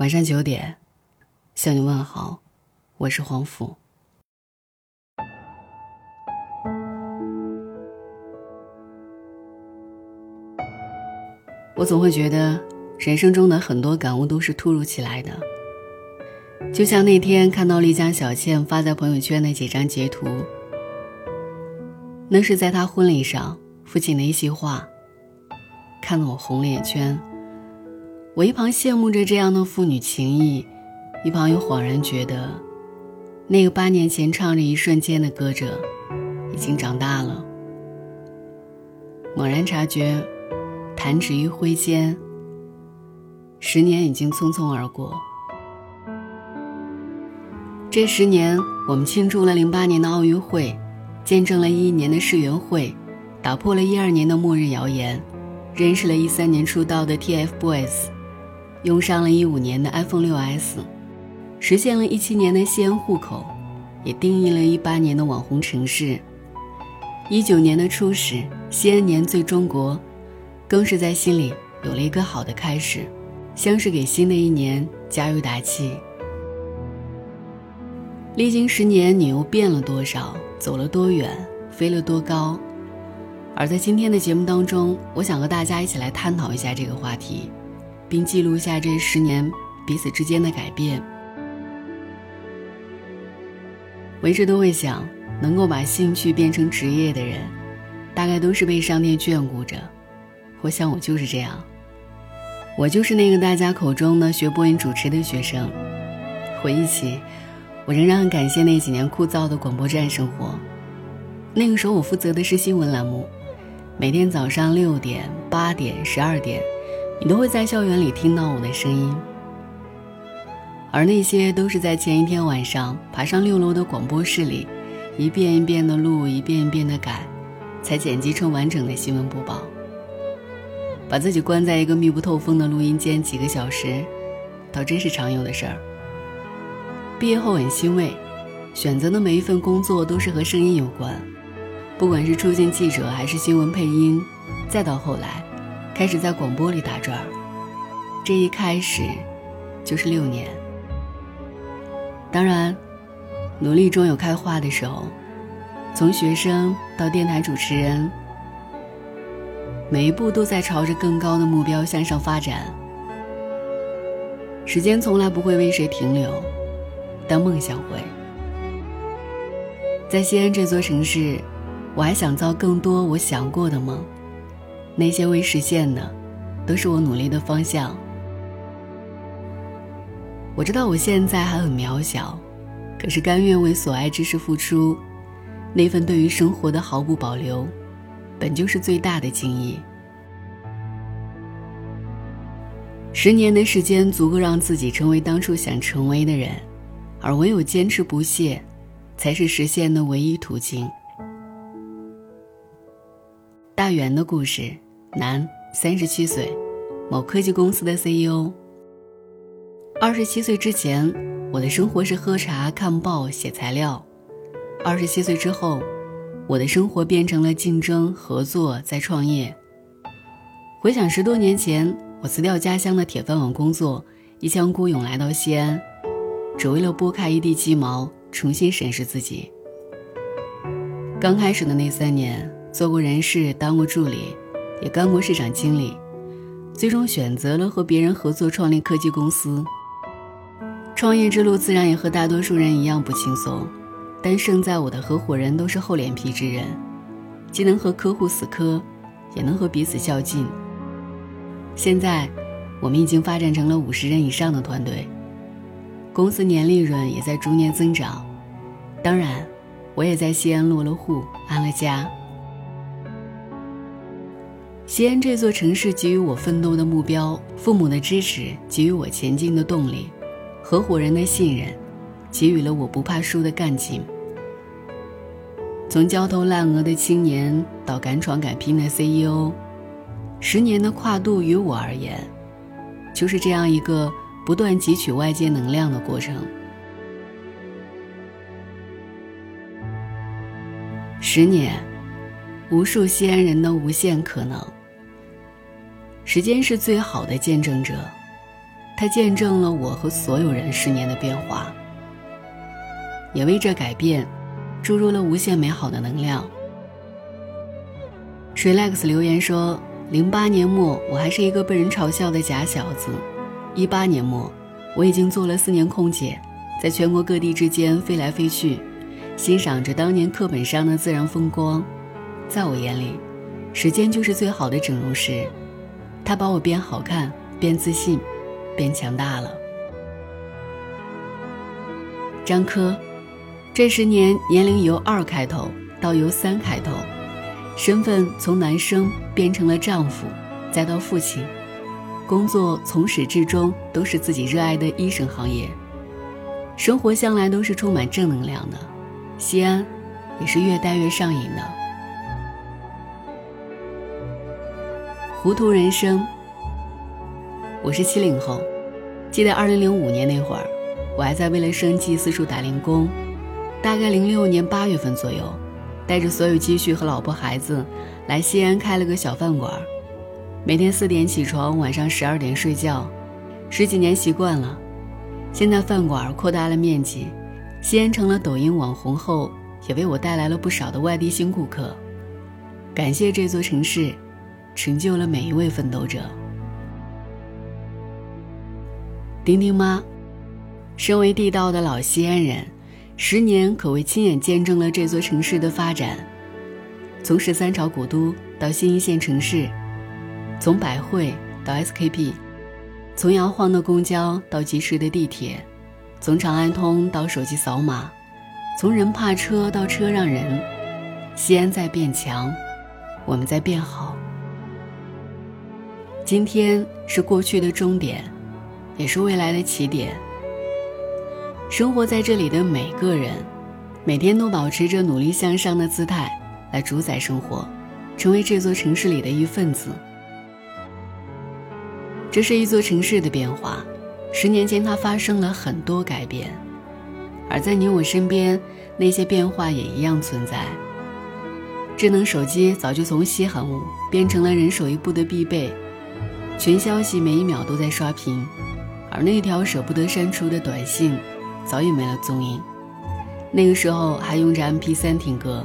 晚上九点，向你问好，我是黄甫。我总会觉得，人生中的很多感悟都是突如其来的。就像那天看到丽江小倩发在朋友圈那几张截图，那是在她婚礼上父亲的一席话，看得我红了眼圈。我一旁羡慕着这样的父女情谊，一旁又恍然觉得，那个八年前唱着一瞬间的歌者，已经长大了。猛然察觉，弹指一挥间，十年已经匆匆而过。这十年，我们庆祝了零八年的奥运会，见证了一一年的世园会，打破了一二年的末日谣言，认识了一三年出道的 TFBOYS。用上了一五年的 iPhone 6s，实现了一七年的西安户口，也定义了一八年的网红城市。一九年的初始，西安年最中国，更是在心里有了一个好的开始，像是给新的一年加油打气。历经十年，你又变了多少？走了多远？飞了多高？而在今天的节目当中，我想和大家一起来探讨一下这个话题。并记录下这十年彼此之间的改变。我一直都会想，能够把兴趣变成职业的人，大概都是被上天眷顾着。我想我就是这样，我就是那个大家口中的学播音主持的学生。回忆起，我仍然很感谢那几年枯燥的广播站生活。那个时候，我负责的是新闻栏目，每天早上六点、八点、十二点。你都会在校园里听到我的声音，而那些都是在前一天晚上爬上六楼的广播室里，一遍一遍的录，一遍一遍的改，才剪辑成完整的新闻播报。把自己关在一个密不透风的录音间几个小时，倒真是常有的事儿。毕业后很欣慰，选择的每一份工作都是和声音有关，不管是出镜记者还是新闻配音，再到后来。开始在广播里打转，这一开始就是六年。当然，努力中有开花的时候，从学生到电台主持人，每一步都在朝着更高的目标向上发展。时间从来不会为谁停留，但梦想会。在西安这座城市，我还想造更多我想过的梦。那些未实现的，都是我努力的方向。我知道我现在还很渺小，可是甘愿为所爱之事付出，那份对于生活的毫不保留，本就是最大的敬意。十年的时间足够让自己成为当初想成为的人，而唯有坚持不懈，才是实现的唯一途径。大元的故事，男，三十七岁，某科技公司的 CEO。二十七岁之前，我的生活是喝茶、看报、写材料；二十七岁之后，我的生活变成了竞争、合作、在创业。回想十多年前，我辞掉家乡的铁饭碗工作，一腔孤勇来到西安，只为了拨开一地鸡毛，重新审视自己。刚开始的那三年。做过人事，当过助理，也干过市场经理，最终选择了和别人合作创立科技公司。创业之路自然也和大多数人一样不轻松，但胜在我的合伙人都是厚脸皮之人，既能和客户死磕，也能和彼此较劲。现在，我们已经发展成了五十人以上的团队，公司年利润也在逐年增长。当然，我也在西安落了户，安了家。西安这座城市给予我奋斗的目标，父母的支持给予我前进的动力，合伙人的信任给予了我不怕输的干劲。从焦头烂额的青年到敢闯敢拼的 CEO，十年的跨度于我而言，就是这样一个不断汲取外界能量的过程。十年，无数西安人的无限可能。时间是最好的见证者，它见证了我和所有人十年的变化，也为这改变注入了无限美好的能量。水 lex 留言说：“零八年末，我还是一个被人嘲笑的假小子；一八年末，我已经做了四年空姐，在全国各地之间飞来飞去，欣赏着当年课本上的自然风光。在我眼里，时间就是最好的整容师，他把我变好看，变自信，变强大了。”张科，这十年年龄由二开头到由三开头。身份从男生变成了丈夫，再到父亲，工作从始至终都是自己热爱的医生行业，生活向来都是充满正能量的，西安也是越待越上瘾的。糊涂人生，我是七零后，记得二零零五年那会儿，我还在为了生计四处打零工，大概零六年八月份左右。带着所有积蓄和老婆孩子，来西安开了个小饭馆，每天四点起床，晚上十二点睡觉，十几年习惯了。现在饭馆扩大了面积，西安成了抖音网红后，也为我带来了不少的外地新顾客。感谢这座城市，成就了每一位奋斗者。丁丁妈，身为地道的老西安人。十年可谓亲眼见证了这座城市的发展，从十三朝古都到新一线城市，从百汇到 SKP，从摇晃的公交到及时的地铁，从长安通到手机扫码，从人怕车到车让人，西安在变强，我们在变好。今天是过去的终点，也是未来的起点。生活在这里的每个人，每天都保持着努力向上的姿态来主宰生活，成为这座城市里的一份子。这是一座城市的变化，十年前它发生了很多改变，而在你我身边，那些变化也一样存在。智能手机早就从稀罕物变成了人手一部的必备，群消息每一秒都在刷屏，而那条舍不得删除的短信。早已没了踪影。那个时候还用着 MP3 听歌，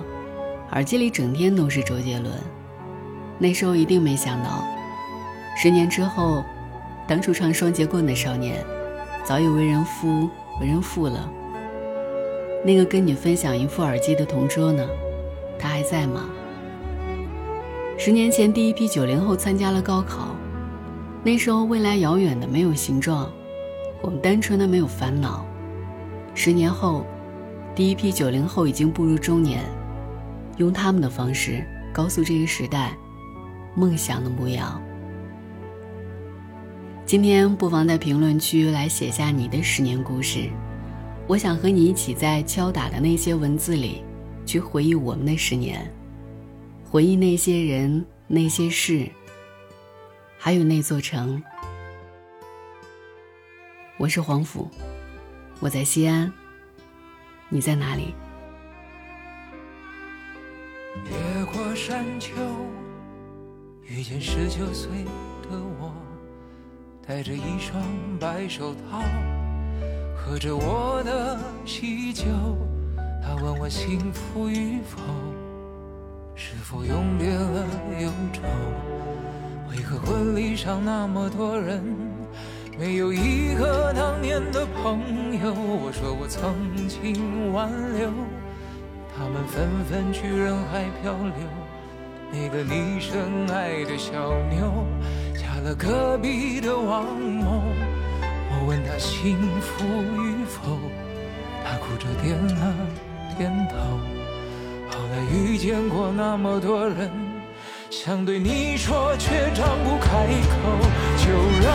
耳机里整天都是周杰伦。那时候一定没想到，十年之后，当初唱双截棍的少年，早已为人夫、为人父了。那个跟你分享一副耳机的同桌呢？他还在吗？十年前，第一批九零后参加了高考。那时候，未来遥远的没有形状，我们单纯的没有烦恼。十年后，第一批九零后已经步入中年，用他们的方式告诉这个时代，梦想的模样。今天不妨在评论区来写下你的十年故事，我想和你一起在敲打的那些文字里，去回忆我们的十年，回忆那些人、那些事，还有那座城。我是黄甫。我在西安，你在哪里？越过山丘，遇见十九岁的我，戴着一双白手套，喝着我的喜酒。他问我幸福与否，是否永别了忧愁？为何婚礼上那么多人？没有一个当年的朋友，我说我曾经挽留，他们纷纷去人海漂流。那个你深爱的小妞，嫁了隔壁的王某。我问他幸福与否，他哭着点了点头。后来遇见过那么多人。想对你说，却张不开口。就让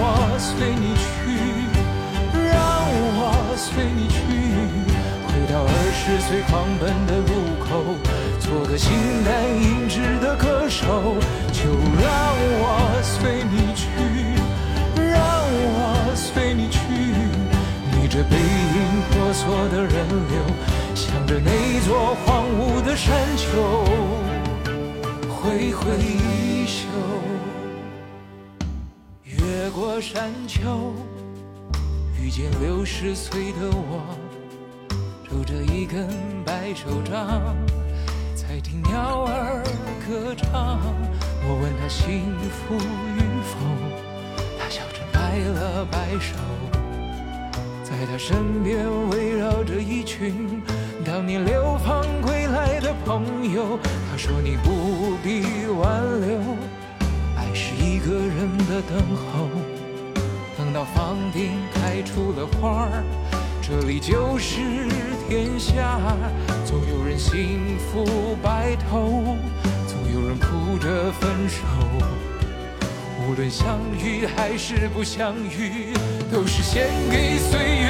我随你去，让我随你去，回到二十岁狂奔的路口，做个形单影只的歌手。就让我随你去，让我随你去，逆着背影婆娑的人流，向着那座荒芜的山丘。挥挥衣袖，越过。山丘，遇见六十岁的我，拄着一根白手杖，在听鸟儿歌唱。我问他幸福与否，他笑着摆了摆手，在他身边围绕着一群当年流放归来的朋友。他说你不不必挽留，爱是一个人的等候，等到房顶开出了花，这里就是天下。总有人幸福白头。总有人哭着分手，无论相遇还是不相遇，都是献给岁月